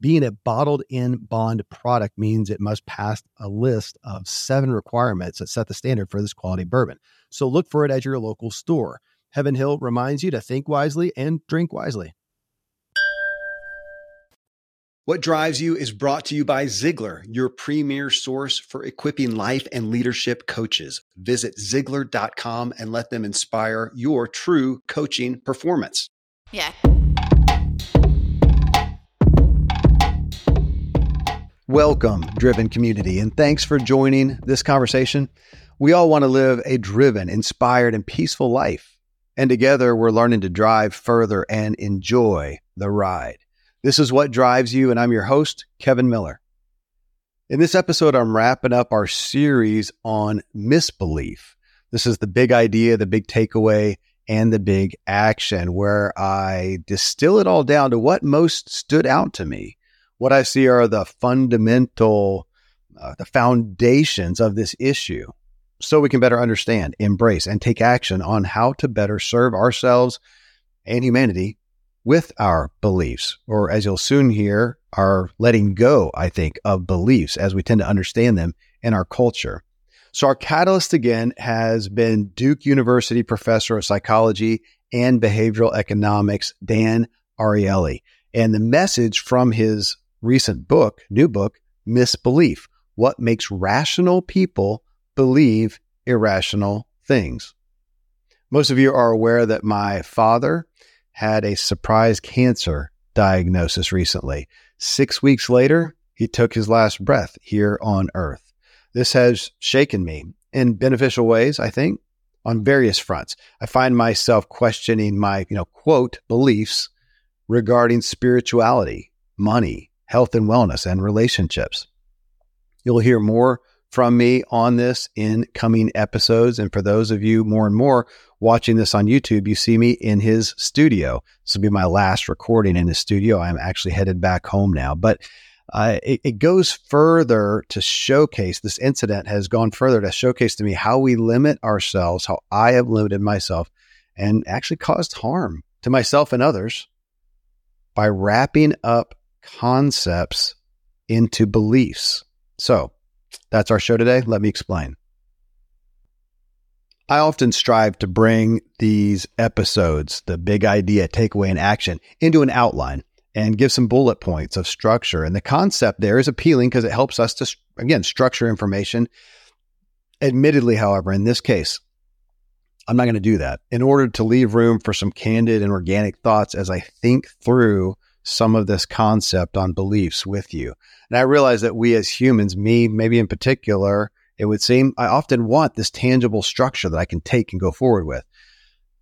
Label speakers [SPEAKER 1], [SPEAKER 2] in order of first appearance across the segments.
[SPEAKER 1] Being a bottled in bond product means it must pass a list of seven requirements that set the standard for this quality bourbon. So look for it at your local store. Heaven Hill reminds you to think wisely and drink wisely. What Drives You is brought to you by Ziglar, your premier source for equipping life and leadership coaches. Visit Ziglar.com and let them inspire your true coaching performance.
[SPEAKER 2] Yeah.
[SPEAKER 1] Welcome, driven community, and thanks for joining this conversation. We all want to live a driven, inspired, and peaceful life. And together, we're learning to drive further and enjoy the ride. This is what drives you, and I'm your host, Kevin Miller. In this episode, I'm wrapping up our series on misbelief. This is the big idea, the big takeaway, and the big action, where I distill it all down to what most stood out to me. What I see are the fundamental, uh, the foundations of this issue, so we can better understand, embrace, and take action on how to better serve ourselves and humanity with our beliefs, or as you'll soon hear, our letting go, I think, of beliefs as we tend to understand them in our culture. So, our catalyst again has been Duke University professor of psychology and behavioral economics, Dan Ariely. And the message from his recent book, new book, Misbelief What Makes Rational People Believe Irrational Things. Most of you are aware that my father had a surprise cancer diagnosis recently. Six weeks later, he took his last breath here on earth. This has shaken me in beneficial ways, I think, on various fronts. I find myself questioning my, you know, quote, beliefs regarding spirituality, money, health and wellness, and relationships. You'll hear more from me on this in coming episodes. And for those of you more and more watching this on YouTube, you see me in his studio. This will be my last recording in his studio. I'm actually headed back home now. But uh, it, it, goes further to showcase this incident has gone further to showcase to me how we limit ourselves, how I have limited myself and actually caused harm to myself and others by wrapping up concepts into beliefs. So that's our show today. Let me explain. I often strive to bring these episodes, the big idea, takeaway, and action, into an outline and give some bullet points of structure. And the concept there is appealing because it helps us to, again, structure information. Admittedly, however, in this case, I'm not going to do that in order to leave room for some candid and organic thoughts as I think through some of this concept on beliefs with you. And I realize that we as humans, me maybe in particular, it would seem I often want this tangible structure that I can take and go forward with.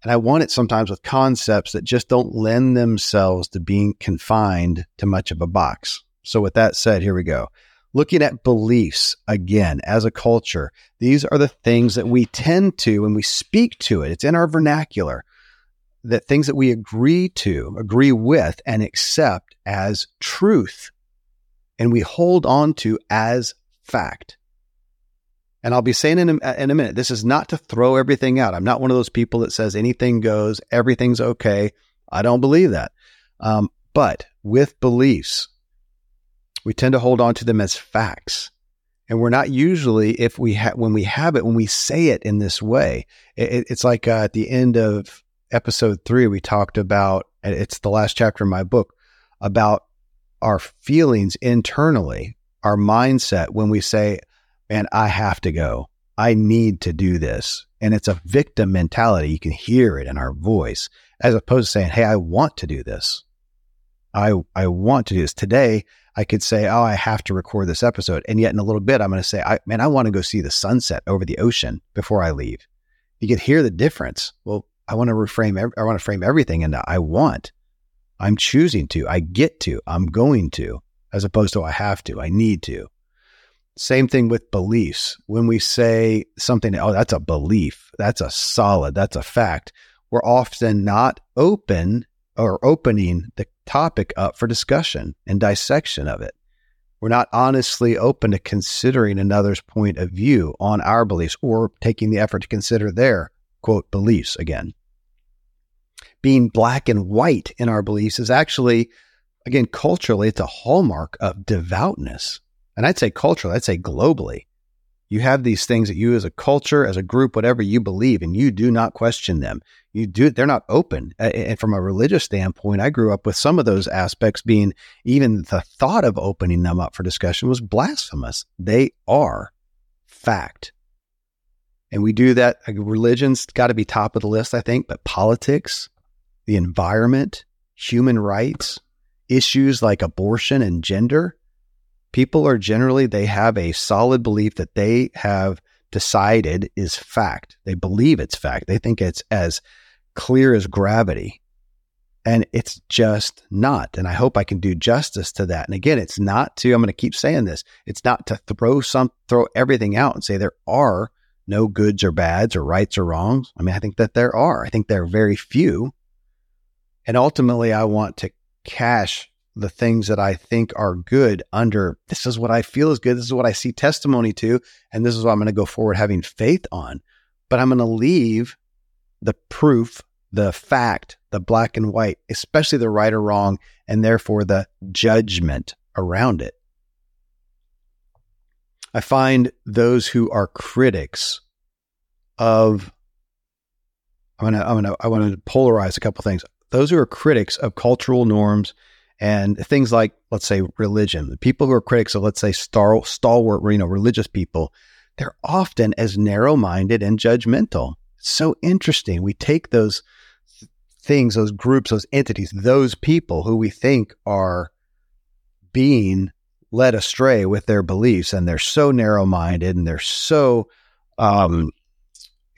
[SPEAKER 1] And I want it sometimes with concepts that just don't lend themselves to being confined to much of a box. So, with that said, here we go. Looking at beliefs again as a culture, these are the things that we tend to, when we speak to it, it's in our vernacular, that things that we agree to, agree with, and accept as truth, and we hold on to as fact. And I'll be saying in a, in a minute, this is not to throw everything out. I'm not one of those people that says anything goes, everything's okay. I don't believe that. Um, but with beliefs, we tend to hold on to them as facts. And we're not usually, if we have, when we have it, when we say it in this way, it, it's like uh, at the end of episode three, we talked about, and it's the last chapter in my book, about our feelings internally, our mindset when we say, man, I have to go. I need to do this. And it's a victim mentality. You can hear it in our voice as opposed to saying, Hey, I want to do this. I, I want to do this. Today, I could say, Oh, I have to record this episode. And yet in a little bit, I'm going to say, I, man, I want to go see the sunset over the ocean before I leave. You can hear the difference. Well, I want to reframe, I want to frame everything into I want. I'm choosing to, I get to, I'm going to, as opposed to I have to, I need to. Same thing with beliefs. When we say something, oh, that's a belief, that's a solid, that's a fact, we're often not open or opening the topic up for discussion and dissection of it. We're not honestly open to considering another's point of view on our beliefs or taking the effort to consider their quote beliefs again. Being black and white in our beliefs is actually, again, culturally, it's a hallmark of devoutness. And I'd say culturally, I'd say globally. You have these things that you as a culture, as a group, whatever you believe, and you do not question them. You do, they're not open. And from a religious standpoint, I grew up with some of those aspects being even the thought of opening them up for discussion was blasphemous. They are fact. And we do that. Uh, religion's got to be top of the list, I think, but politics, the environment, human rights, issues like abortion and gender, people are generally, they have a solid belief that they have decided is fact. They believe it's fact. They think it's as clear as gravity. And it's just not. And I hope I can do justice to that. And again, it's not to, I'm going to keep saying this, it's not to throw some, throw everything out and say there are no goods or bads or rights or wrongs. I mean, I think that there are. I think there are very few. And ultimately, I want to cash the things that I think are good under this is what I feel is good. This is what I see testimony to. And this is what I'm going to go forward having faith on. But I'm going to leave the proof, the fact, the black and white, especially the right or wrong, and therefore the judgment around it. I find those who are critics of I'm gonna I'm gonna I want to polarize a couple things. Those who are critics of cultural norms and things like let's say religion. The people who are critics of let's say star, stalwart you know religious people they're often as narrow-minded and judgmental. So interesting. We take those things those groups those entities those people who we think are being led astray with their beliefs and they're so narrow-minded and they're so um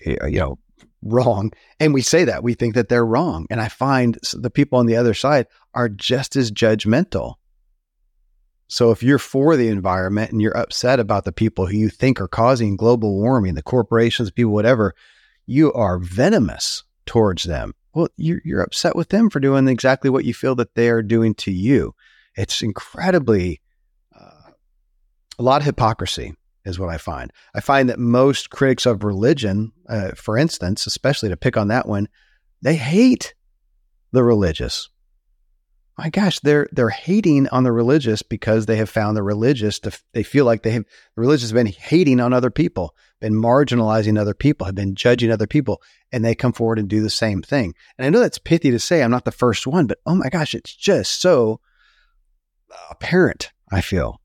[SPEAKER 1] you know wrong. And we say that we think that they're wrong. And I find the people on the other side are just as judgmental. So if you're for the environment and you're upset about the people who you think are causing global warming, the corporations, people, whatever, you are venomous towards them. Well, you're, you're upset with them for doing exactly what you feel that they are doing to you. It's incredibly uh, a lot of hypocrisy is what I find. I find that most critics of religion, uh, for instance, especially to pick on that one, they hate the religious. My gosh, they're they're hating on the religious because they have found the religious to they feel like they have the religious have been hating on other people, been marginalizing other people, have been judging other people, and they come forward and do the same thing. And I know that's pithy to say. I'm not the first one, but oh my gosh, it's just so apparent. I feel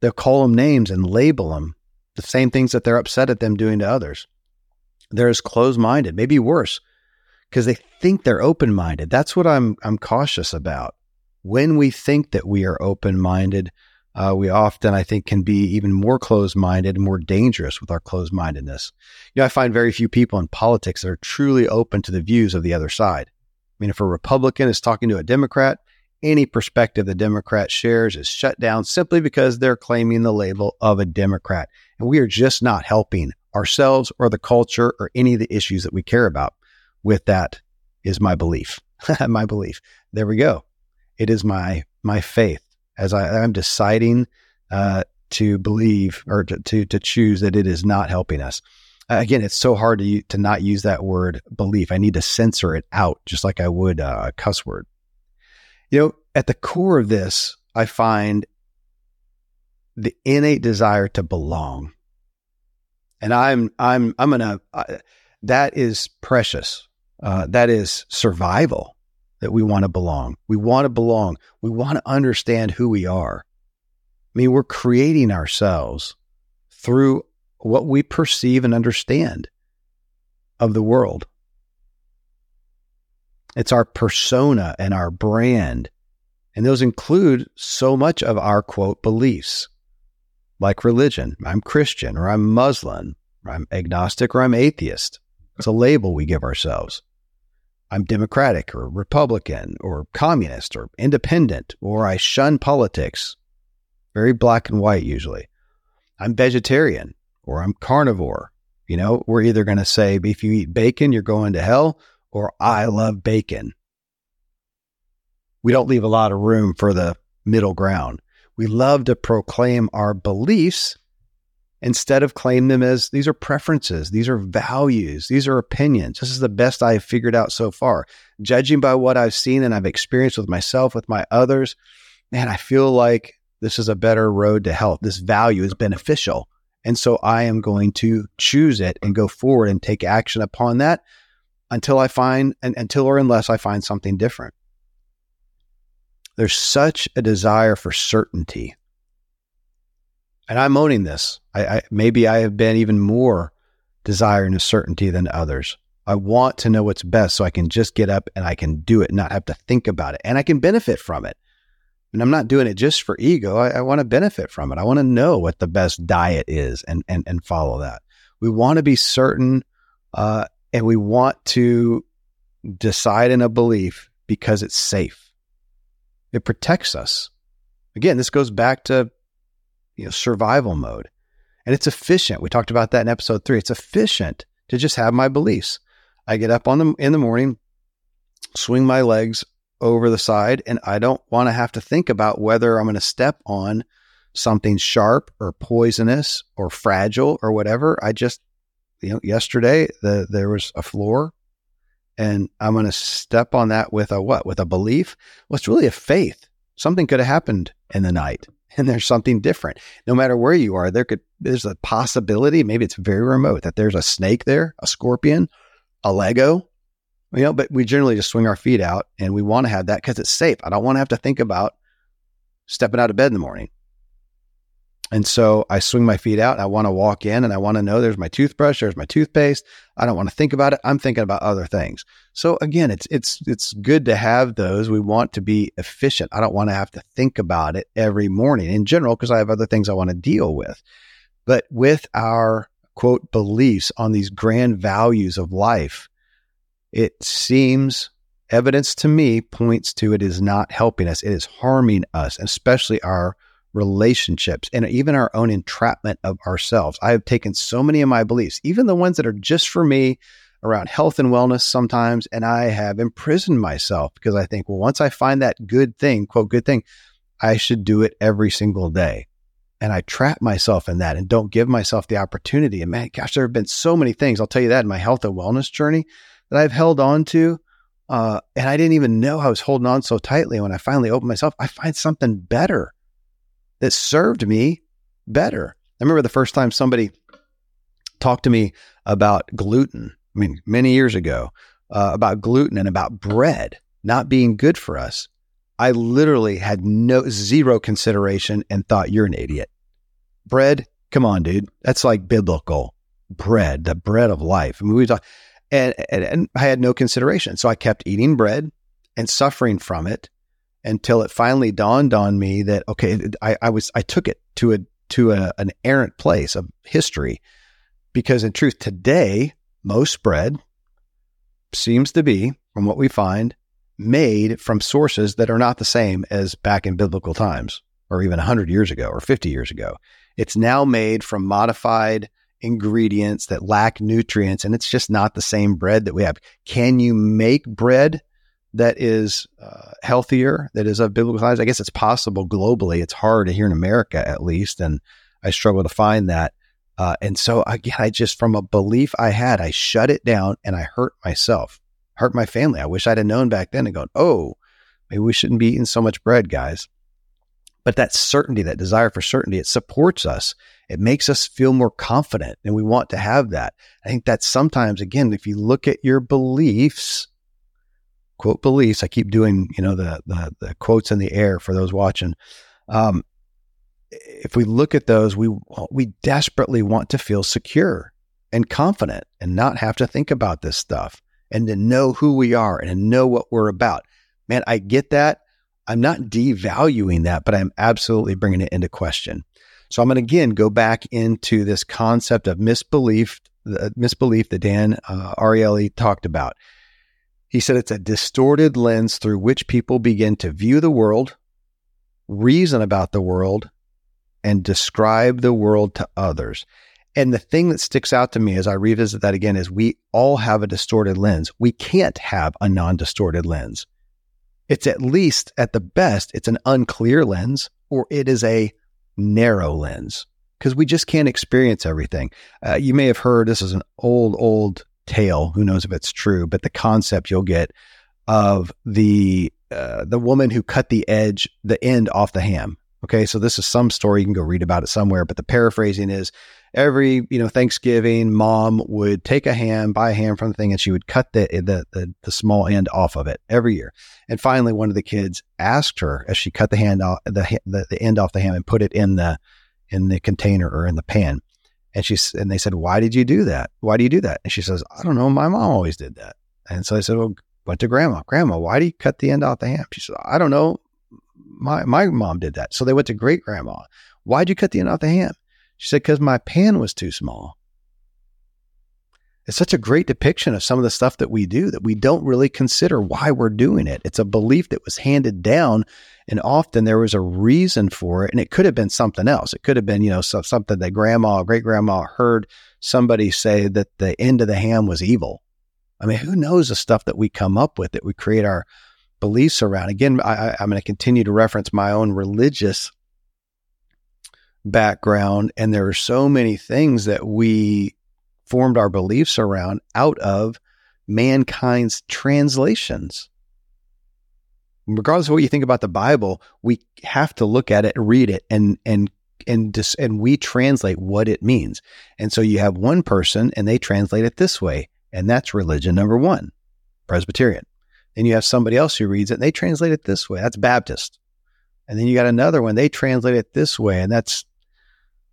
[SPEAKER 1] they'll call them names and label them the same things that they're upset at them doing to others. They're as closed minded, maybe worse, because they think they're open minded. That's what I'm I'm cautious about. When we think that we are open minded, uh, we often, I think, can be even more closed minded and more dangerous with our closed mindedness. You know, I find very few people in politics that are truly open to the views of the other side. I mean, if a Republican is talking to a Democrat, any perspective the Democrat shares is shut down simply because they're claiming the label of a Democrat. And we are just not helping ourselves or the culture or any of the issues that we care about. With that is my belief. my belief. There we go. It is my my faith as I, am deciding uh, to believe or to, to, to choose that it is not helping us. Uh, again, it's so hard to to not use that word belief. I need to censor it out, just like I would uh, a cuss word. You know, at the core of this, I find the innate desire to belong. And I'm, I'm, I'm gonna, that is precious. Uh, that is survival that we want to belong. We want to belong. We want to understand who we are. I mean, we're creating ourselves through what we perceive and understand of the world. It's our persona and our brand. And those include so much of our quote beliefs, like religion. I'm Christian or I'm Muslim, or I'm agnostic or I'm atheist. It's a label we give ourselves. I'm Democratic or Republican or communist or independent, or I shun politics. Very black and white usually. I'm vegetarian or I'm carnivore. You know, we're either going to say if you eat bacon, you're going to hell, or I love bacon. We don't leave a lot of room for the middle ground. We love to proclaim our beliefs instead of claim them as these are preferences, these are values, these are opinions. This is the best I've figured out so far. Judging by what I've seen and I've experienced with myself, with my others, man, I feel like this is a better road to health. This value is beneficial. And so I am going to choose it and go forward and take action upon that until I find, and, until or unless I find something different. There's such a desire for certainty. And I'm owning this. I, I maybe I have been even more desiring of certainty than others. I want to know what's best so I can just get up and I can do it, not have to think about it, and I can benefit from it. And I'm not doing it just for ego. I, I want to benefit from it. I want to know what the best diet is and and and follow that. We want to be certain, uh, and we want to decide in a belief because it's safe. It protects us. Again, this goes back to you know survival mode, and it's efficient. We talked about that in episode three. It's efficient to just have my beliefs. I get up on the in the morning, swing my legs over the side and I don't want to have to think about whether I'm going to step on something sharp or poisonous or fragile or whatever. I just, you know, yesterday the, there was a floor and I'm going to step on that with a what? With a belief? Well, it's really a faith. Something could have happened in the night and there's something different. No matter where you are, there could, there's a possibility, maybe it's very remote, that there's a snake there, a scorpion, a Lego, you know, but we generally just swing our feet out and we want to have that because it's safe. I don't want to have to think about stepping out of bed in the morning. And so I swing my feet out. I want to walk in and I want to know there's my toothbrush, there's my toothpaste. I don't want to think about it. I'm thinking about other things. So again, it's it's it's good to have those. We want to be efficient. I don't want to have to think about it every morning in general because I have other things I want to deal with. But with our quote beliefs on these grand values of life, it seems evidence to me points to it is not helping us. It is harming us, especially our relationships and even our own entrapment of ourselves. I have taken so many of my beliefs, even the ones that are just for me around health and wellness sometimes, and I have imprisoned myself because I think, well, once I find that good thing, quote, good thing, I should do it every single day. And I trap myself in that and don't give myself the opportunity. And man, gosh, there have been so many things. I'll tell you that in my health and wellness journey that I've held on to. Uh, and I didn't even know I was holding on so tightly. When I finally opened myself, I find something better that served me better. I remember the first time somebody talked to me about gluten. I mean, many years ago, uh, about gluten and about bread not being good for us. I literally had no zero consideration and thought you're an idiot. Bread, come on, dude. That's like biblical bread, the bread of life. I mean, we talk, and, and, and I had no consideration. So I kept eating bread and suffering from it until it finally dawned on me that okay, I, I was I took it to a to a, an errant place of history, because in truth, today most bread seems to be, from what we find, made from sources that are not the same as back in biblical times, or even hundred years ago, or fifty years ago. It's now made from modified ingredients that lack nutrients and it's just not the same bread that we have. Can you make bread that is uh, healthier, that is of biblical size? I guess it's possible globally. It's hard here in America, at least. And I struggle to find that. Uh, and so again, I just, from a belief I had, I shut it down and I hurt myself, hurt my family. I wish I'd have known back then and gone, oh, maybe we shouldn't be eating so much bread, guys. But that certainty, that desire for certainty, it supports us it makes us feel more confident and we want to have that. I think that sometimes, again, if you look at your beliefs, quote beliefs, I keep doing, you know, the, the, the quotes in the air for those watching. Um, if we look at those, we we desperately want to feel secure and confident and not have to think about this stuff and to know who we are and to know what we're about. Man, I get that. I'm not devaluing that, but I'm absolutely bringing it into question. So I'm going to again go back into this concept of misbelief, the misbelief that Dan uh, Ariely talked about. He said it's a distorted lens through which people begin to view the world, reason about the world, and describe the world to others. And the thing that sticks out to me as I revisit that again is we all have a distorted lens. We can't have a non distorted lens. It's at least, at the best, it's an unclear lens or it is a narrow lens because we just can't experience everything. Uh, you may have heard this is an old, old tale. Who knows if it's true, but the concept you'll get of the uh, the woman who cut the edge, the end off the ham. Okay, so this is some story you can go read about it somewhere, but the paraphrasing is every you know Thanksgiving, mom would take a ham, buy a ham from the thing, and she would cut the, the the the, small end off of it every year. And finally, one of the kids asked her as she cut the hand off the, the the end off the ham and put it in the in the container or in the pan. And she and they said, "Why did you do that? Why do you do that?" And she says, "I don't know. My mom always did that." And so I said, "Well, went to grandma. Grandma, why do you cut the end off the ham?" She said, "I don't know. My my mom did that." So they went to great grandma. Why'd you cut the end off the ham? She said, because my pan was too small. It's such a great depiction of some of the stuff that we do that we don't really consider why we're doing it. It's a belief that was handed down, and often there was a reason for it. And it could have been something else. It could have been, you know, something that grandma, or great grandma heard somebody say that the end of the ham was evil. I mean, who knows the stuff that we come up with that we create our beliefs around? Again, I, I'm going to continue to reference my own religious background. And there are so many things that we formed our beliefs around out of mankind's translations. Regardless of what you think about the Bible, we have to look at it, read it, and and and dis, and we translate what it means. And so you have one person, and they translate it this way, and that's religion number one, Presbyterian. Then you have somebody else who reads it, and they translate it this way. That's Baptist. And then you got another one, they translate it this way, and that's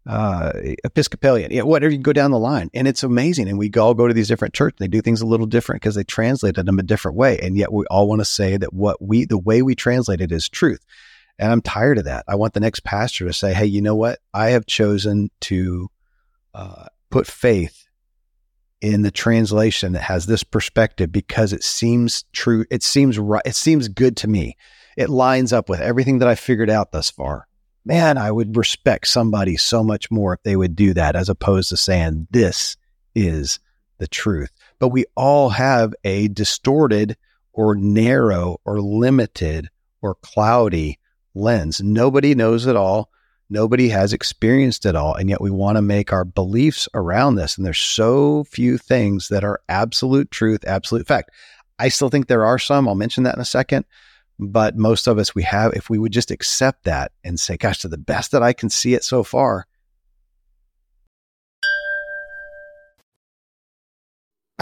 [SPEAKER 1] uh, Episcopalian, yeah, whatever you go down the line. And it's amazing. And we all go to these different churches. They do things a little different because they translated them a different way. And yet we all want to say that what we, the way we translate it is truth. And I'm tired of that. I want the next pastor to say, hey, you know what? I have chosen to uh, put faith in the translation that has this perspective because it seems true. It seems right. It seems good to me. It lines up with everything that I figured out thus far man, I would respect somebody so much more if they would do that as opposed to saying, this is the truth. But we all have a distorted or narrow or limited or cloudy lens. Nobody knows it all. Nobody has experienced it all. And yet we want to make our beliefs around this. And there's so few things that are absolute truth, absolute fact. I still think there are some. I'll mention that in a second. But most of us, we have, if we would just accept that and say, gosh, to the best that I can see it so far,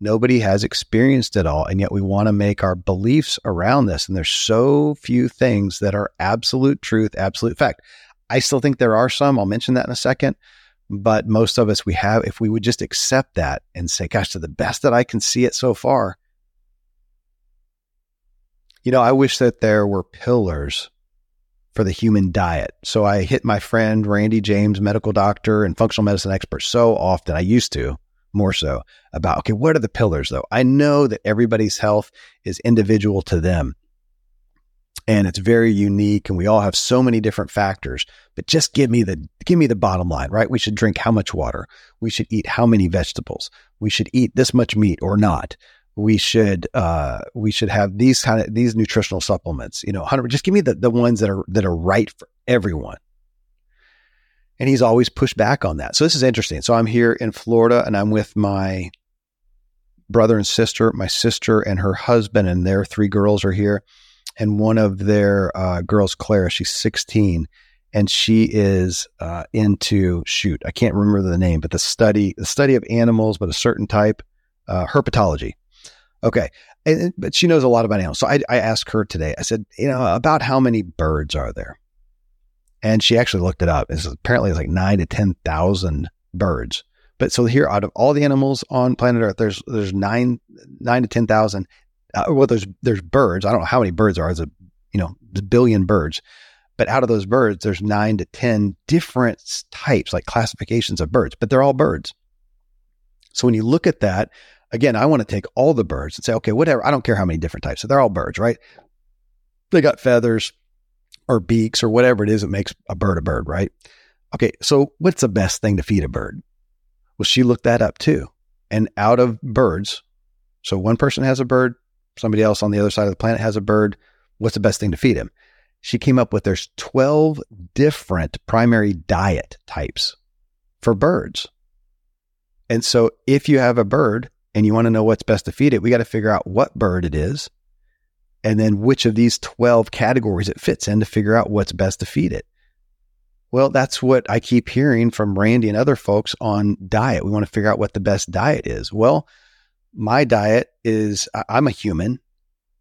[SPEAKER 1] Nobody has experienced it all. And yet we want to make our beliefs around this. And there's so few things that are absolute truth, absolute fact. I still think there are some. I'll mention that in a second. But most of us, we have, if we would just accept that and say, gosh, to the best that I can see it so far, you know, I wish that there were pillars for the human diet. So I hit my friend Randy James, medical doctor and functional medicine expert, so often. I used to more so about, okay, what are the pillars though? I know that everybody's health is individual to them and it's very unique and we all have so many different factors but just give me the give me the bottom line right? We should drink how much water? We should eat how many vegetables? We should eat this much meat or not? We should uh we should have these kind of these nutritional supplements you know 100 just give me the the ones that are that are right for everyone and he's always pushed back on that. So this is interesting. So I'm here in Florida and I'm with my brother and sister. My sister and her husband and their three girls are here. And one of their uh, girls, Clara, she's 16 and she is uh, into shoot. I can't remember the name, but the study the study of animals, but a certain type, uh, herpetology. Okay, and, but she knows a lot about animals. So I, I asked her today. I said, you know, about how many birds are there? And she actually looked it up. It's apparently it's like nine to ten thousand birds. But so here, out of all the animals on planet Earth, there's there's nine nine to ten thousand. Uh, well, there's there's birds. I don't know how many birds are. There's a you know a billion birds, but out of those birds, there's nine to ten different types, like classifications of birds. But they're all birds. So when you look at that, again, I want to take all the birds and say, okay, whatever. I don't care how many different types. So they're all birds, right? They got feathers or beaks or whatever it is that makes a bird a bird, right? Okay, so what's the best thing to feed a bird? Well, she looked that up too. And out of birds, so one person has a bird, somebody else on the other side of the planet has a bird. What's the best thing to feed him? She came up with there's 12 different primary diet types for birds. And so if you have a bird and you want to know what's best to feed it, we got to figure out what bird it is and then which of these 12 categories it fits in to figure out what's best to feed it. Well, that's what I keep hearing from Randy and other folks on diet. We want to figure out what the best diet is. Well, my diet is I'm a human,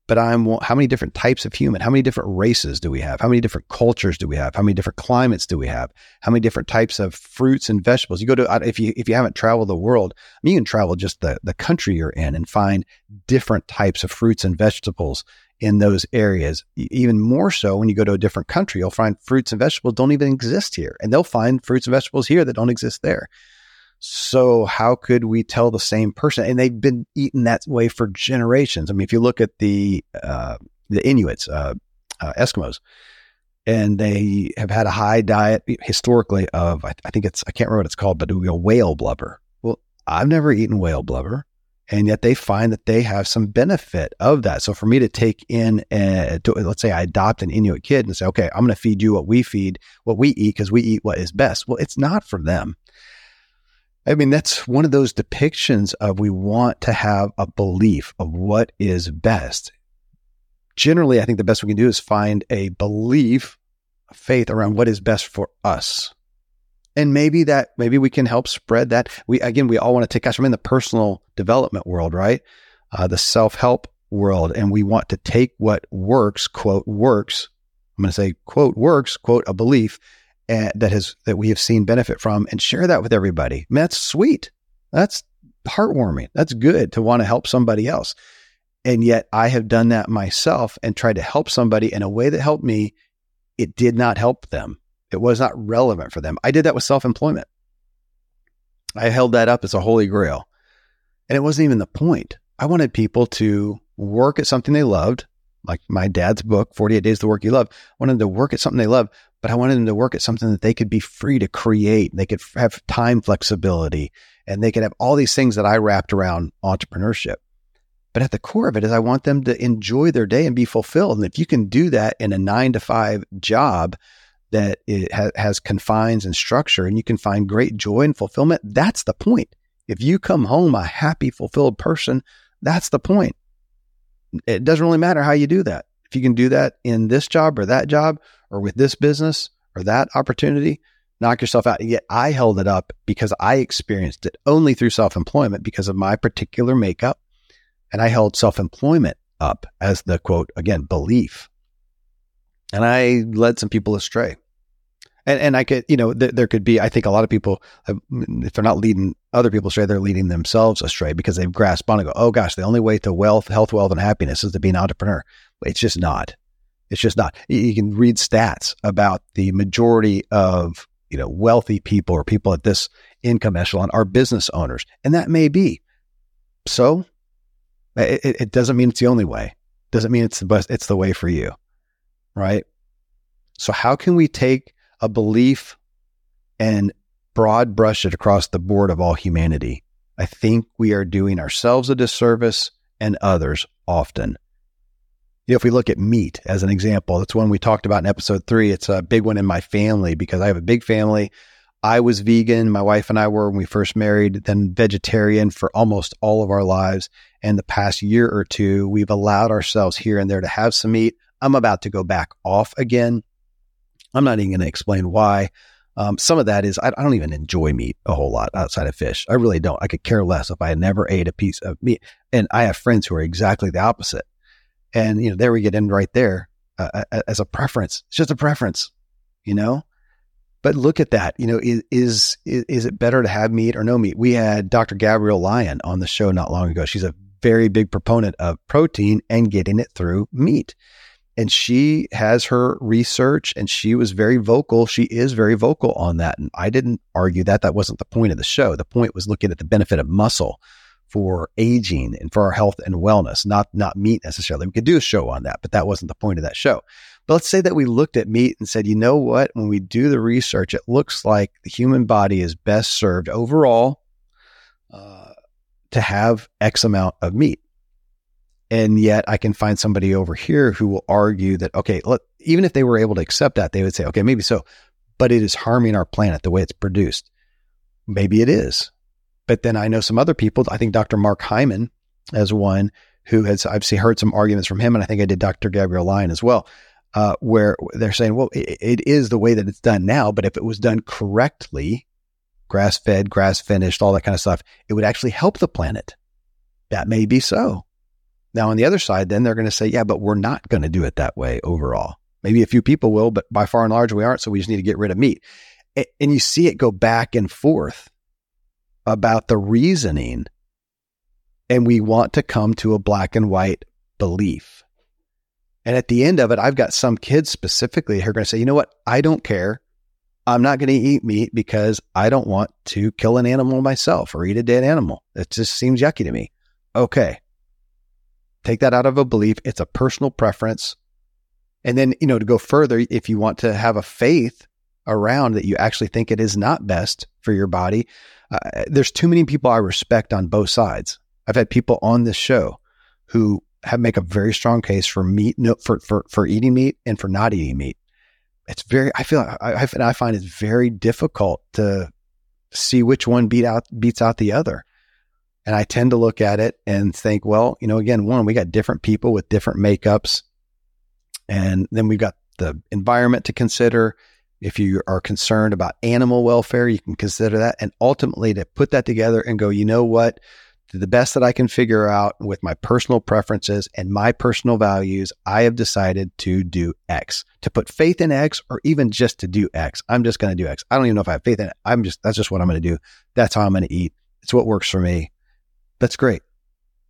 [SPEAKER 1] but I'm how many different types of human? How many different races do we have? How many different cultures do we have? How many different climates do we have? How many different types of fruits and vegetables? You go to if you if you haven't traveled the world, I mean, you can travel just the the country you're in and find different types of fruits and vegetables in those areas. Even more so when you go to a different country, you'll find fruits and vegetables don't even exist here. And they'll find fruits and vegetables here that don't exist there. So how could we tell the same person? And they've been eating that way for generations. I mean, if you look at the uh, the Inuits, uh, uh, Eskimos, and they have had a high diet historically of I, think it's I can't remember what it's called, but whale blubber. Well, I've never eaten whale blubber and yet they find that they have some benefit of that. So for me to take in, a, to, let's say I adopt an Inuit kid and say, okay, I'm going to feed you what we feed, what we eat, because we eat what is best. Well, it's not for them. I mean, that's one of those depictions of we want to have a belief of what is best. Generally, I think the best we can do is find a belief, a faith around what is best for us and maybe that maybe we can help spread that. We again we all want to take gosh i'm in the personal development world right? Uh, the self-help world. And we want to take what works quote works i'm going to say quote works quote a belief uh, that has that we have seen benefit from and share that with everybody. I mean, that's sweet. That's heartwarming. That's good to want to help somebody else. And yet i have done that myself and tried to help somebody in a way that helped me. It did not help them it was not relevant for them. I did that with self employment. I held that up as a holy grail. And it wasn't even the point. I wanted people to work at something they loved, like my dad's book, 48 Days to Work You Love. I wanted them to work at something they love, but I wanted them to work at something that they could be free to create. They could have time flexibility and they could have all these things that I wrapped around entrepreneurship. But at the core of it is I want them to enjoy their day and be fulfilled. And if you can do that in a nine to five job, that it ha- has confines and structure and you can find great joy and fulfillment, that's the point. If you come home a happy, fulfilled person, that's the point. It doesn't really matter how you do that. If you can do that in this job or that job or with this business or that opportunity, knock yourself out. Yet I held it up because I experienced it only through self employment because of my particular makeup. And I held self employment up as the quote, again, belief and I led some people astray. And, and I could, you know, th- there could be, I think a lot of people, uh, if they're not leading other people astray, they're leading themselves astray because they've grasped on and go, oh gosh, the only way to wealth, health, wealth, and happiness is to be an entrepreneur. It's just not. It's just not. You can read stats about the majority of, you know, wealthy people or people at this income echelon are business owners. And that may be. So it, it doesn't mean it's the only way. Doesn't mean it's the best, it's the way for you right? So, how can we take a belief and broad brush it across the board of all humanity? I think we are doing ourselves a disservice and others often. If we look at meat as an example, that's one we talked about in episode three. It's a big one in my family because I have a big family. I was vegan. My wife and I were when we first married, then vegetarian for almost all of our lives. And the past year or two, we've allowed ourselves here and there to have some meat. I'm about to go back off again. I'm not even going to explain why. Um, some of that is I, I, don't even enjoy meat a whole lot outside of fish. I really don't. I could care less if I never ate a piece of meat. And I have friends who are exactly the opposite. And you know, there we get in right there uh, as a preference. It's just a preference, you know. But look at that. You know, is, is is it better to have meat or no meat? We had Dr. Gabrielle Lyon on the show not long ago. She's a very big proponent of protein and getting it through meat and she has her research and she was very vocal. She is very vocal on that and i didn't argue that. That wasn't the point of the show. The point was looking at the benefit of muscle for aging and for our health and wellness not not meat necessarily. We could do a show on that but that wasn't the point of that show. But let's say that we looked at meat and said you know what? When we do the research it looks like the human body is best served overall uh, to have x amount of meat and yet I can find somebody over here who will argue that, okay, let, even if they were able to accept that, they would say, okay, maybe so, but it is harming our planet the way it's produced. Maybe it is. But then I know some other people, I think Dr. Mark Hyman as one who has, I've seen, heard some arguments from him, and I think I did Dr. Gabrielle Lyon as well. uh, where they're saying, well, it, it is the way that it's done now, but if it was done correctly, grass fed, grass finished, all that kind of stuff, it would actually help the planet. That may be so. Now, on the other side, then they're going to say, yeah, but we're not going to do it that way overall. Maybe a few people will, but by far and large, we aren't. So we just need to get rid of meat. And you see it go back and forth about the reasoning. And we want to come to a black and white belief. And at the end of it, I've got some kids specifically who are going to say, you know what? I don't care. I'm not going to eat meat because I don't want to kill an animal myself or eat a dead animal. It just seems yucky to me. Okay. Take that out of a belief. It's a personal preference. And then, you know, to go further, if you want to have a faith around that you actually think it is not best for your body, uh, there's too many people I respect on both sides. I've had people on this show who have make a very strong case for meat, no, for, for, for eating meat and for not eating meat. It's very, I feel, I, I find it's very difficult to see which one beat out, beats out the other. And I tend to look at it and think, well, you know, again, one, we got different people with different makeups. And then we've got the environment to consider. If you are concerned about animal welfare, you can consider that. And ultimately, to put that together and go, you know what? To the best that I can figure out with my personal preferences and my personal values, I have decided to do X, to put faith in X, or even just to do X. I'm just going to do X. I don't even know if I have faith in it. I'm just, that's just what I'm going to do. That's how I'm going to eat. It's what works for me. That's great.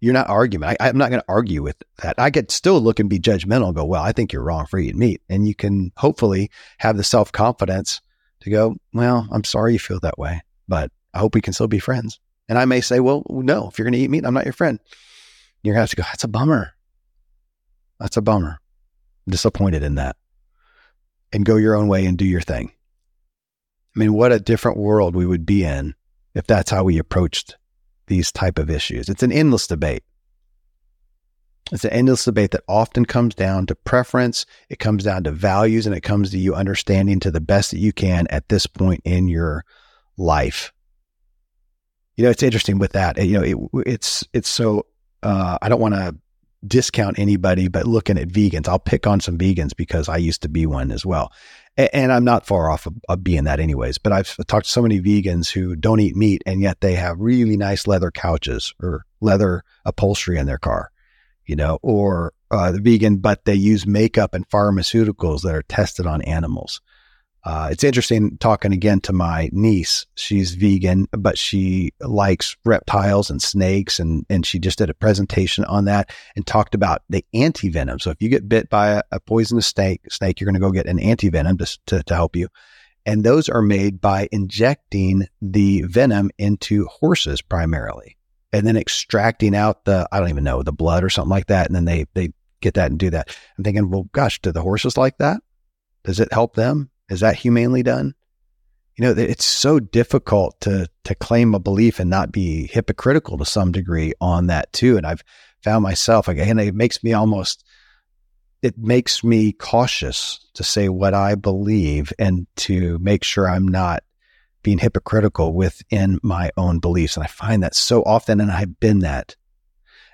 [SPEAKER 1] You're not arguing. I, am not going to argue with that. I could still look and be judgmental and go, well, I think you're wrong for eating meat. And you can hopefully have the self confidence to go, well, I'm sorry you feel that way, but I hope we can still be friends. And I may say, well, no, if you're going to eat meat, I'm not your friend. You're going to have to go, that's a bummer. That's a bummer. I'm disappointed in that. And go your own way and do your thing. I mean, what a different world we would be in if that's how we approached these type of issues. It's an endless debate. It's an endless debate that often comes down to preference, it comes down to values, and it comes to you understanding to the best that you can at this point in your life. You know, it's interesting with that. You know, it, it's it's so uh, I don't want to discount anybody, but looking at vegans, I'll pick on some vegans because I used to be one as well and I'm not far off of, of, being that anyways. But I've talked to so many vegans who don't eat meat, and yet they have really nice leather couches or leather upholstery in their car, you know, or uh, the vegan, but they use makeup and pharmaceuticals that are tested on animals. Uh, it's interesting talking again to my niece. She's vegan, but she likes reptiles and snakes, and and she just did a presentation on that and talked about the anti venom. So if you get bit by a, a poisonous snake, snake, you're going to go get an anti venom to, to to help you, and those are made by injecting the venom into horses primarily, and then extracting out the I don't even know the blood or something like that, and then they they get that and do that. I'm thinking, well, gosh, do the horses like that? Does it help them? Is that humanely done? You know, it's so difficult to to claim a belief and not be hypocritical to some degree on that too. And I've found myself again, it makes me almost it makes me cautious to say what I believe and to make sure I'm not being hypocritical within my own beliefs. And I find that so often, and I've been that.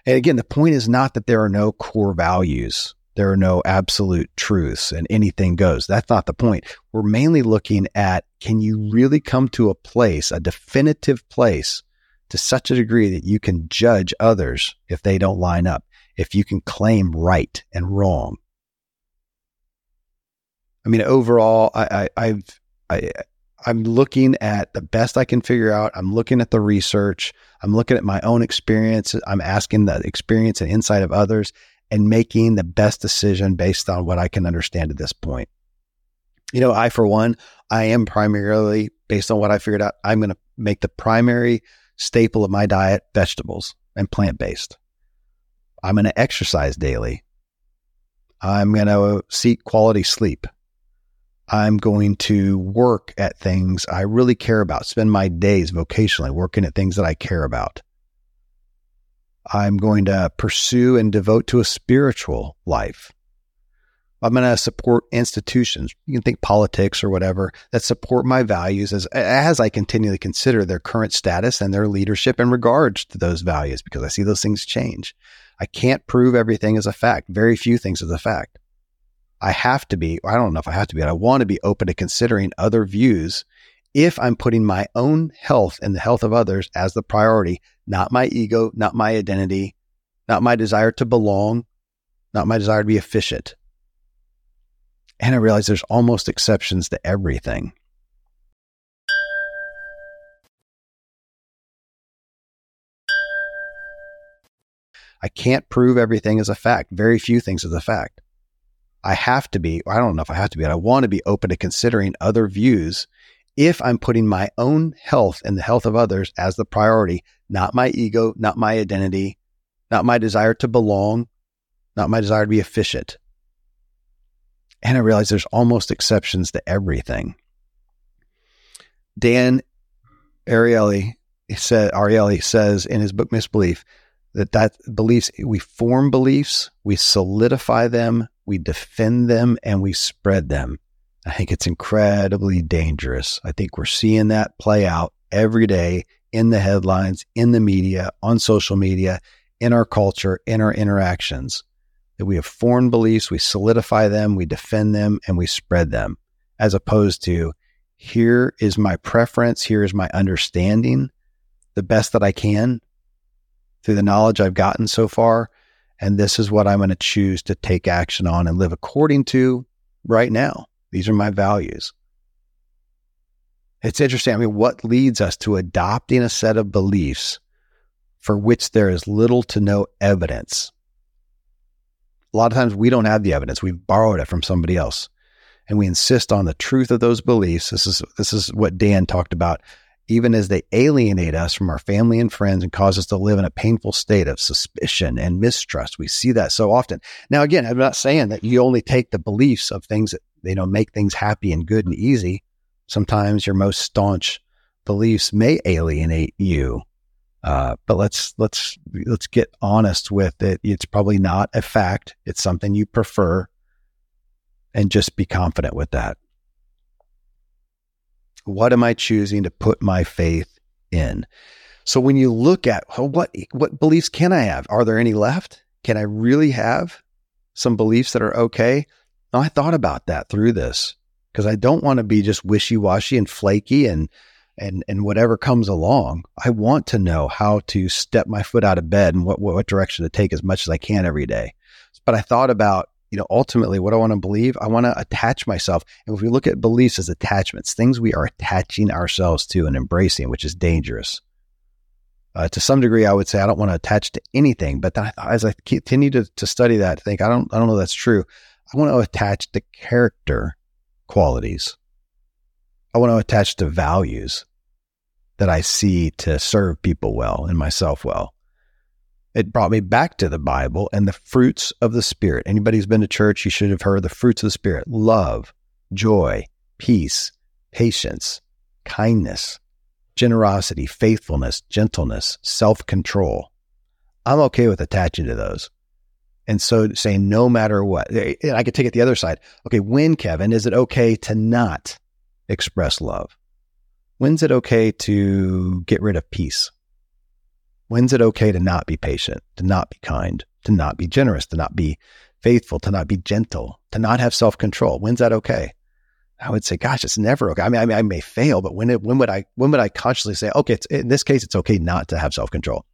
[SPEAKER 1] And again, the point is not that there are no core values there are no absolute truths and anything goes. That's not the point. We're mainly looking at can you really come to a place, a definitive place, to such a degree that you can judge others if they don't line up, if you can claim right and wrong. I mean, overall, I, I, I've, I, I'm looking at the best I can figure out. I'm looking at the research. I'm looking at my own experience. I'm asking the experience and insight of others and making the best decision based on what I can understand at this point. You know, I, for one, I am primarily based on what I figured out, I'm going to make the primary staple of my diet vegetables and plant based. I'm going to exercise daily. I'm going to seek quality sleep. I'm going to work at things I really care about, spend my days vocationally working at things that I care about. I'm going to pursue and devote to a spiritual life. I'm going to support institutions. You can think politics or whatever that support my values as as I continually consider their current status and their leadership in regards to those values because I see those things change. I can't prove everything as a fact. Very few things as a fact. I have to be, I don't know if I have to be, I want to be open to considering other views if I'm putting my own health and the health of others as the priority, not my ego, not my identity, not my desire to belong, not my desire to be efficient. And I realize there's almost exceptions to everything. I can't prove everything as a fact, very few things as a fact. I have to be, I don't know if I have to be, but I want to be open to considering other views if I'm putting my own health and the health of others as the priority, not my ego, not my identity, not my desire to belong, not my desire to be efficient. And I realize there's almost exceptions to everything. Dan Ariely said, Ariely says in his book Misbelief that that beliefs we form beliefs, we solidify them, we defend them, and we spread them. I think it's incredibly dangerous. I think we're seeing that play out every day in the headlines, in the media, on social media, in our culture, in our interactions that we have foreign beliefs, we solidify them, we defend them, and we spread them, as opposed to here is my preference, here is my understanding, the best that I can through the knowledge I've gotten so far. And this is what I'm going to choose to take action on and live according to right now. These are my values. It's interesting. I mean, what leads us to adopting a set of beliefs for which there is little to no evidence a lot of times we don't have the evidence. We've borrowed it from somebody else. And we insist on the truth of those beliefs. This is this is what Dan talked about. Even as they alienate us from our family and friends and cause us to live in a painful state of suspicion and mistrust. We see that so often. Now, again, I'm not saying that you only take the beliefs of things that you know make things happy and good and easy. Sometimes your most staunch beliefs may alienate you uh, but let's let's let's get honest with it. It's probably not a fact. It's something you prefer, and just be confident with that. What am I choosing to put my faith in? So when you look at well, what what beliefs can I have? Are there any left? Can I really have some beliefs that are okay? Now, I thought about that through this because I don't want to be just wishy washy and flaky and and and whatever comes along, I want to know how to step my foot out of bed and what what direction to take as much as I can every day. But I thought about you know ultimately what I want to believe. I want to attach myself, and if we look at beliefs as attachments, things we are attaching ourselves to and embracing, which is dangerous. Uh, to some degree, I would say I don't want to attach to anything. But then, as I continue to, to study that, think I don't I don't know that's true. I want to attach the character qualities I want to attach the values that I see to serve people well and myself well. It brought me back to the Bible and the fruits of the Spirit. Anybody who's been to church, you should have heard the fruits of the Spirit love, joy, peace, patience, kindness, generosity, faithfulness, gentleness, self control. I'm okay with attaching to those. And so saying no matter what, eh, I could take it the other side. Okay, when, Kevin, is it okay to not express love? When's it okay to get rid of peace? When's it okay to not be patient, to not be kind, to not be generous, to not be faithful, to not be gentle, to not have self control? When's that okay? I would say, gosh, it's never okay. I mean, I, mean, I may fail, but when it, when would I when would I consciously say, okay, eh, in this case, it's okay not to have self control?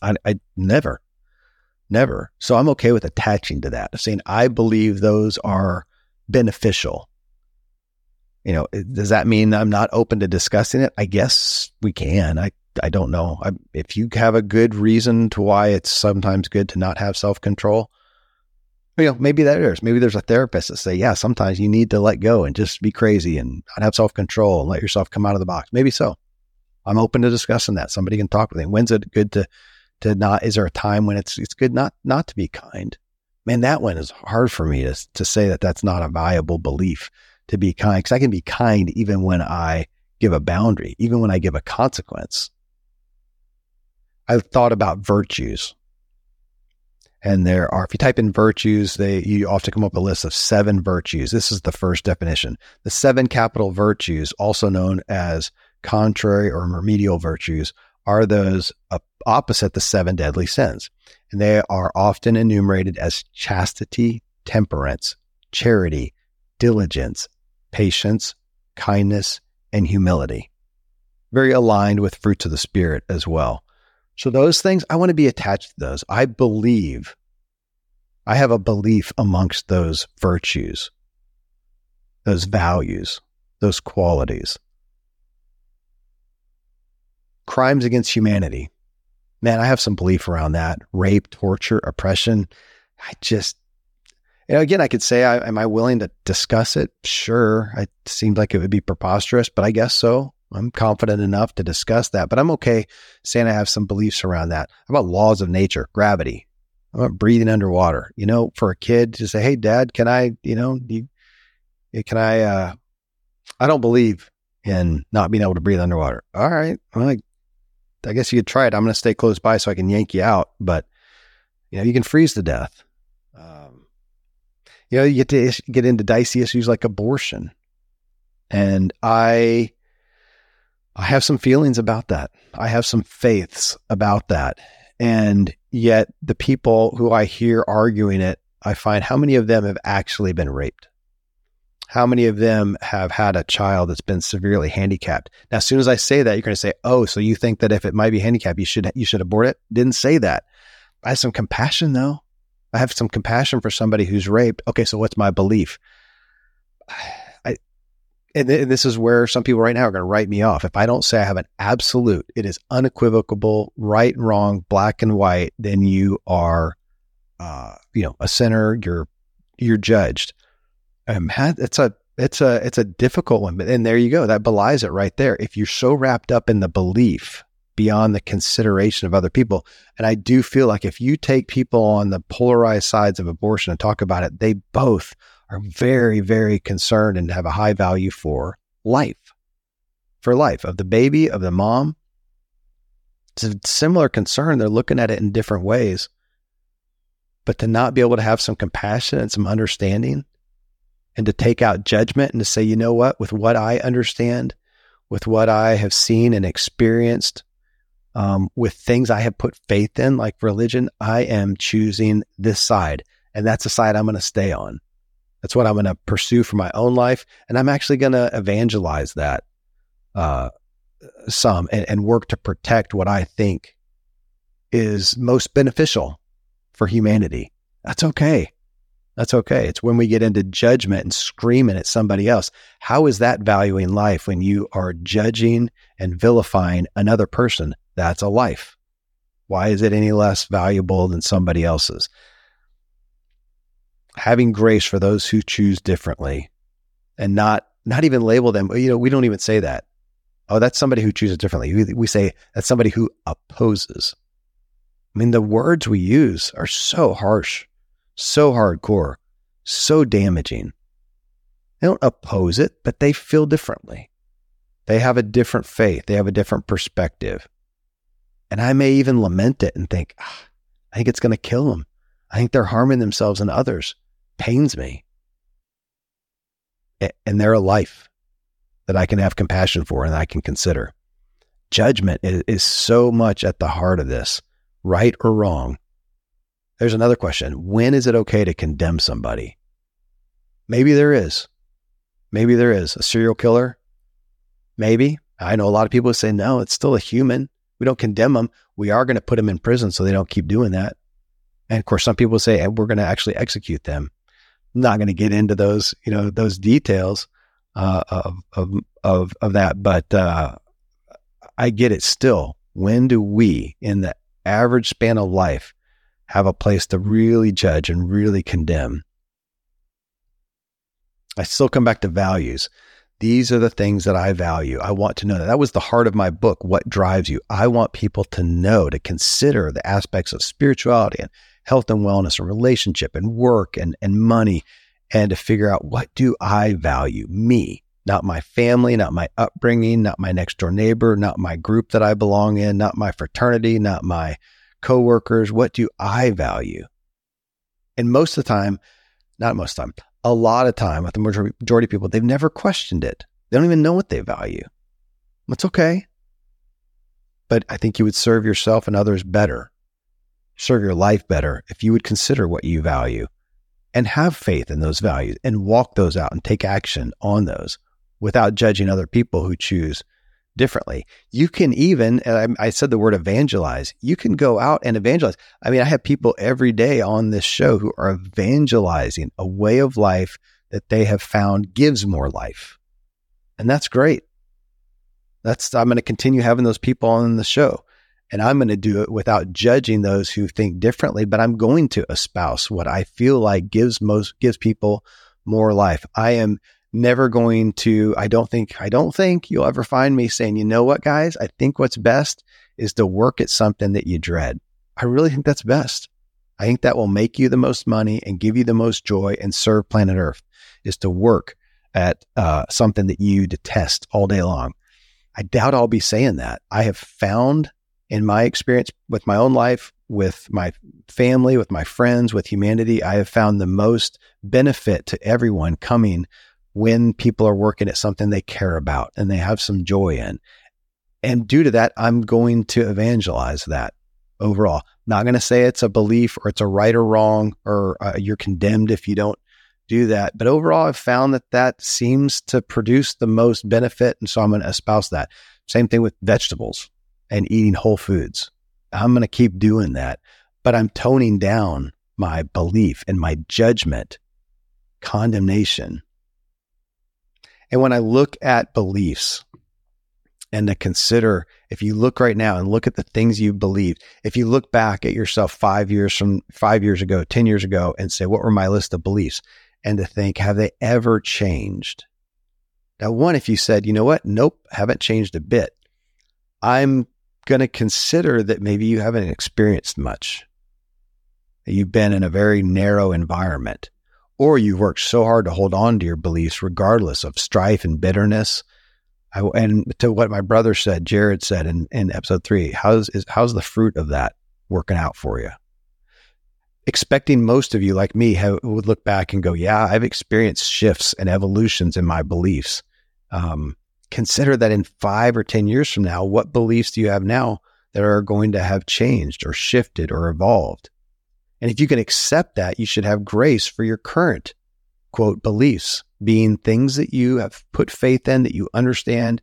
[SPEAKER 1] I, I never, never. So I'm okay with attaching to that, saying I believe those are beneficial you know, does that mean I'm not open to discussing it? I guess we can. I I don't know. I, if you have a good reason to why it's sometimes good to not have self control, you know, maybe there is. Maybe there's a therapist that say, yeah, sometimes you need to let go and just be crazy and not have self control and let yourself come out of the box. Maybe so. I'm open to discussing that. Somebody can talk with me. When's it good to to not? Is there a time when it's it's good not not to be kind? Man, that one is hard for me to to say that that's not a viable belief to be kind because I can be kind even when I give a boundary, even when I give a consequence. I've thought about virtues. And there are, if you type in virtues, they you often come up with a list of seven virtues. This is the first definition. The seven capital virtues, also known as contrary or remedial virtues, are those opposite the seven deadly sins. And they are often enumerated as chastity, temperance, charity, diligence, patience, kindness, and humility. Very aligned with fruits of the Spirit as well. So, those things, I want to be attached to those. I believe, I have a belief amongst those virtues, those values, those qualities. Crimes against humanity. Man, I have some belief around that. Rape, torture, oppression. I just, you know, again, I could say, I, am I willing to discuss it? Sure. It seemed like it would be preposterous, but I guess so. I'm confident enough to discuss that, but I'm okay saying I have some beliefs around that. How about laws of nature, gravity? About breathing underwater? You know, for a kid to say, "Hey, Dad, can I? You know, you, can I? uh I don't believe in not being able to breathe underwater. All right, well, I, I guess you could try it. I'm going to stay close by so I can yank you out, but you know, you can freeze to death. Um, you know, you get to get into dicey issues like abortion, and I I have some feelings about that. I have some faiths about that. And yet, the people who I hear arguing it, I find how many of them have actually been raped? How many of them have had a child that's been severely handicapped? Now, as soon as I say that, you're going to say, "Oh, so you think that if it might be handicapped, you should you should abort it?" Didn't say that. I have some compassion, though. I have some compassion for somebody who's raped. Okay, so what's my belief? and, th- and this is where some people right now are going to write me off. If I don't say I have an absolute, it is unequivocal, right and wrong, black and white, then you are, uh, you know, a sinner. You're you're judged. Um, it's a it's a it's a difficult one, but and there you go. That belies it right there. If you're so wrapped up in the belief beyond the consideration of other people, and I do feel like if you take people on the polarized sides of abortion and talk about it, they both are very, very concerned and have a high value for life, for life of the baby, of the mom. It's a similar concern. They're looking at it in different ways. But to not be able to have some compassion and some understanding and to take out judgment and to say, you know what, with what I understand, with what I have seen and experienced, um, with things I have put faith in, like religion, I am choosing this side. And that's the side I'm going to stay on. That's what I'm going to pursue for my own life. And I'm actually going to evangelize that uh, some and, and work to protect what I think is most beneficial for humanity. That's okay. That's okay. It's when we get into judgment and screaming at somebody else. How is that valuing life when you are judging and vilifying another person? That's a life. Why is it any less valuable than somebody else's? having grace for those who choose differently and not not even label them you know we don't even say that oh that's somebody who chooses differently we, we say that's somebody who opposes i mean the words we use are so harsh so hardcore so damaging they don't oppose it but they feel differently they have a different faith they have a different perspective and i may even lament it and think ah, i think it's going to kill them i think they're harming themselves and others pains me. And they're a life that I can have compassion for and I can consider. Judgment is, is so much at the heart of this, right or wrong. There's another question. When is it okay to condemn somebody? Maybe there is. Maybe there is. A serial killer? Maybe. I know a lot of people say, no, it's still a human. We don't condemn them. We are going to put them in prison so they don't keep doing that. And of course, some people say, hey, we're going to actually execute them not going to get into those, you know, those details uh, of, of, of of that, but uh, I get it. Still, when do we, in the average span of life, have a place to really judge and really condemn? I still come back to values. These are the things that I value. I want to know that. That was the heart of my book. What drives you? I want people to know, to consider the aspects of spirituality and health and wellness and relationship and work and, and money and to figure out what do I value? Me, not my family, not my upbringing, not my next door neighbor, not my group that I belong in, not my fraternity, not my coworkers. What do I value? And most of the time, not most of the time, a lot of time with the majority of people, they've never questioned it. They don't even know what they value. It's okay. But I think you would serve yourself and others better serve your life better if you would consider what you value and have faith in those values and walk those out and take action on those without judging other people who choose differently. You can even, I said the word evangelize, you can go out and evangelize. I mean, I have people every day on this show who are evangelizing a way of life that they have found gives more life. And that's great. That's, I'm going to continue having those people on the show. And I'm going to do it without judging those who think differently, but I'm going to espouse what I feel like gives most, gives people more life. I am never going to, I don't think, I don't think you'll ever find me saying, you know what, guys, I think what's best is to work at something that you dread. I really think that's best. I think that will make you the most money and give you the most joy and serve planet Earth is to work at uh, something that you detest all day long. I doubt I'll be saying that. I have found in my experience with my own life, with my family, with my friends, with humanity, I have found the most benefit to everyone coming when people are working at something they care about and they have some joy in. And due to that, I'm going to evangelize that overall. Not going to say it's a belief or it's a right or wrong or uh, you're condemned if you don't do that. But overall, I've found that that seems to produce the most benefit. And so I'm going to espouse that. Same thing with vegetables and eating whole foods. I'm going to keep doing that. But I'm toning down my belief and my judgment, condemnation, and when I look at beliefs and to consider, if you look right now and look at the things you believe, if you look back at yourself five years from five years ago, 10 years ago, and say, what were my list of beliefs? And to think, have they ever changed? Now, one, if you said, you know what? Nope, haven't changed a bit. I'm going to consider that maybe you haven't experienced much. You've been in a very narrow environment or you worked so hard to hold on to your beliefs regardless of strife and bitterness. I, and to what my brother said, Jared said in, in episode three, how's is, how's the fruit of that working out for you? Expecting most of you, like me, have, would look back and go, "Yeah, I've experienced shifts and evolutions in my beliefs." Um, consider that in five or ten years from now, what beliefs do you have now that are going to have changed or shifted or evolved? And if you can accept that, you should have grace for your current quote beliefs being things that you have put faith in, that you understand,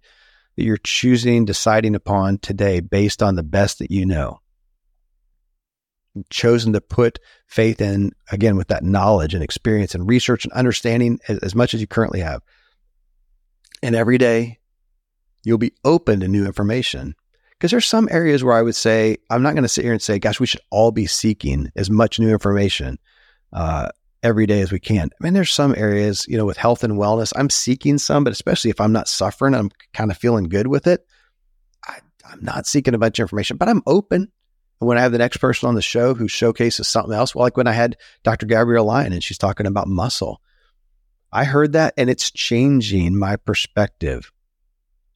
[SPEAKER 1] that you're choosing, deciding upon today based on the best that you know. Chosen to put faith in, again, with that knowledge and experience and research and understanding as, as much as you currently have. And every day, you'll be open to new information because there's some areas where I would say, I'm not going to sit here and say, gosh, we should all be seeking as much new information uh, every day as we can. I mean, there's some areas, you know, with health and wellness, I'm seeking some, but especially if I'm not suffering, I'm kind of feeling good with it. I, I'm not seeking a bunch of information, but I'm open. And when I have the next person on the show who showcases something else, well, like when I had Dr. Gabrielle Lyon and she's talking about muscle, I heard that and it's changing my perspective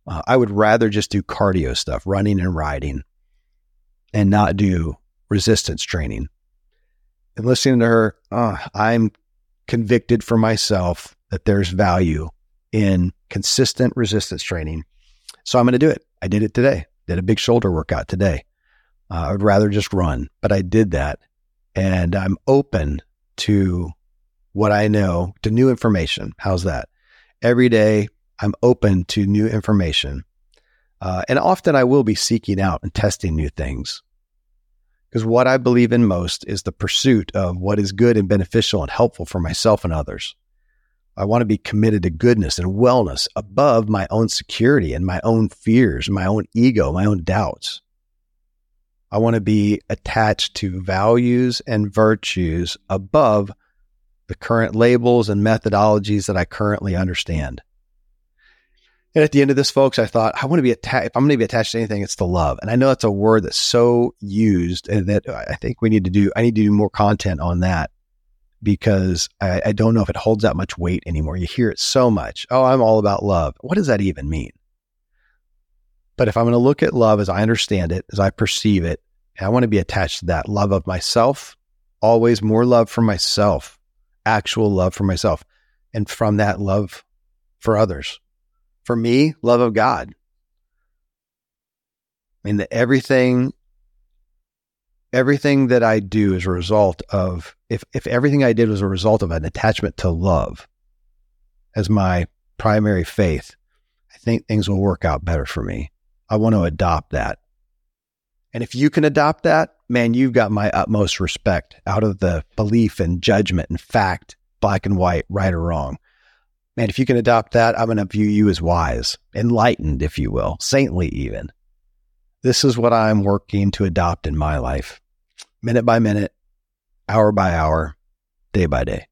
[SPEAKER 1] uh, I would rather just do cardio stuff, running and riding, and not do resistance training. And listening to her, uh, I'm convicted for myself that there's value in consistent resistance training. So I'm going to do it. I did it today. Did a big shoulder workout today. Uh, I would rather just run, but I did that. And I'm open to what I know, to new information. How's that? Every day, I'm open to new information. Uh, and often I will be seeking out and testing new things. Because what I believe in most is the pursuit of what is good and beneficial and helpful for myself and others. I want to be committed to goodness and wellness above my own security and my own fears, my own ego, my own doubts. I want to be attached to values and virtues above the current labels and methodologies that I currently understand. And at the end of this, folks, I thought I want to be attached. If I'm going to be attached to anything, it's the love. And I know that's a word that's so used, and that I think we need to do. I need to do more content on that because I, I don't know if it holds that much weight anymore. You hear it so much. Oh, I'm all about love. What does that even mean? But if I'm going to look at love as I understand it, as I perceive it, I want to be attached to that love of myself, always more love for myself, actual love for myself, and from that love for others for me, love of God. I mean, that everything everything that I do is a result of if if everything I did was a result of an attachment to love as my primary faith, I think things will work out better for me. I want to adopt that. And if you can adopt that, man, you've got my utmost respect out of the belief and judgment and fact, black and white, right or wrong. Man, if you can adopt that, I'm going to view you as wise, enlightened, if you will, saintly even. This is what I'm working to adopt in my life, minute by minute, hour by hour, day by day.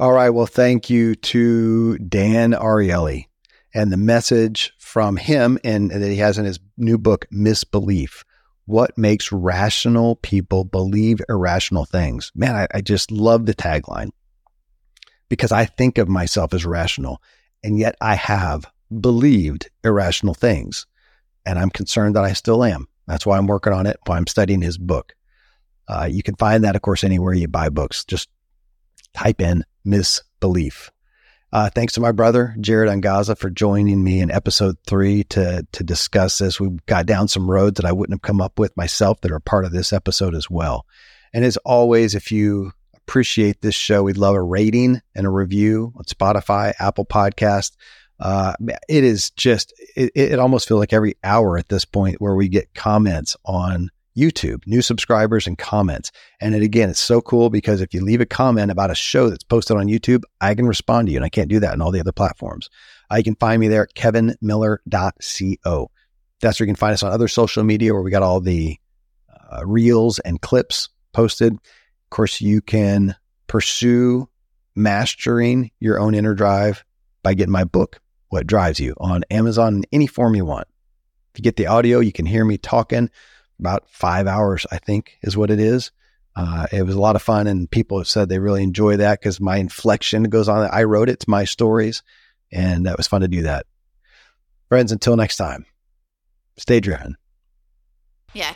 [SPEAKER 1] All right. Well, thank you to Dan Ariely and the message from him and, that he has in his new book, Misbelief. What makes rational people believe irrational things? Man, I, I just love the tagline because I think of myself as rational, and yet I have believed irrational things. And I'm concerned that I still am. That's why I'm working on it, why I'm studying his book. Uh, you can find that, of course, anywhere you buy books. Just type in misbelief. Uh, thanks to my brother, Jared Angaza, for joining me in episode three to, to discuss this. We got down some roads that I wouldn't have come up with myself that are part of this episode as well. And as always, if you appreciate this show. We'd love a rating and a review on Spotify, Apple Podcast. Uh, it is just, it, it almost feels like every hour at this point where we get comments on YouTube, new subscribers and comments. And it, again, it's so cool because if you leave a comment about a show that's posted on YouTube, I can respond to you and I can't do that on all the other platforms. Uh, you can find me there at kevinmiller.co. That's where you can find us on other social media where we got all the uh, reels and clips posted course, you can pursue mastering your own inner drive by getting my book, What Drives You, on Amazon in any form you want. If you get the audio, you can hear me talking about five hours, I think is what it is. Uh, it was a lot of fun, and people have said they really enjoy that because my inflection goes on. I wrote it, it's my stories, and that was fun to do that. Friends, until next time, stay driven.
[SPEAKER 3] Yeah.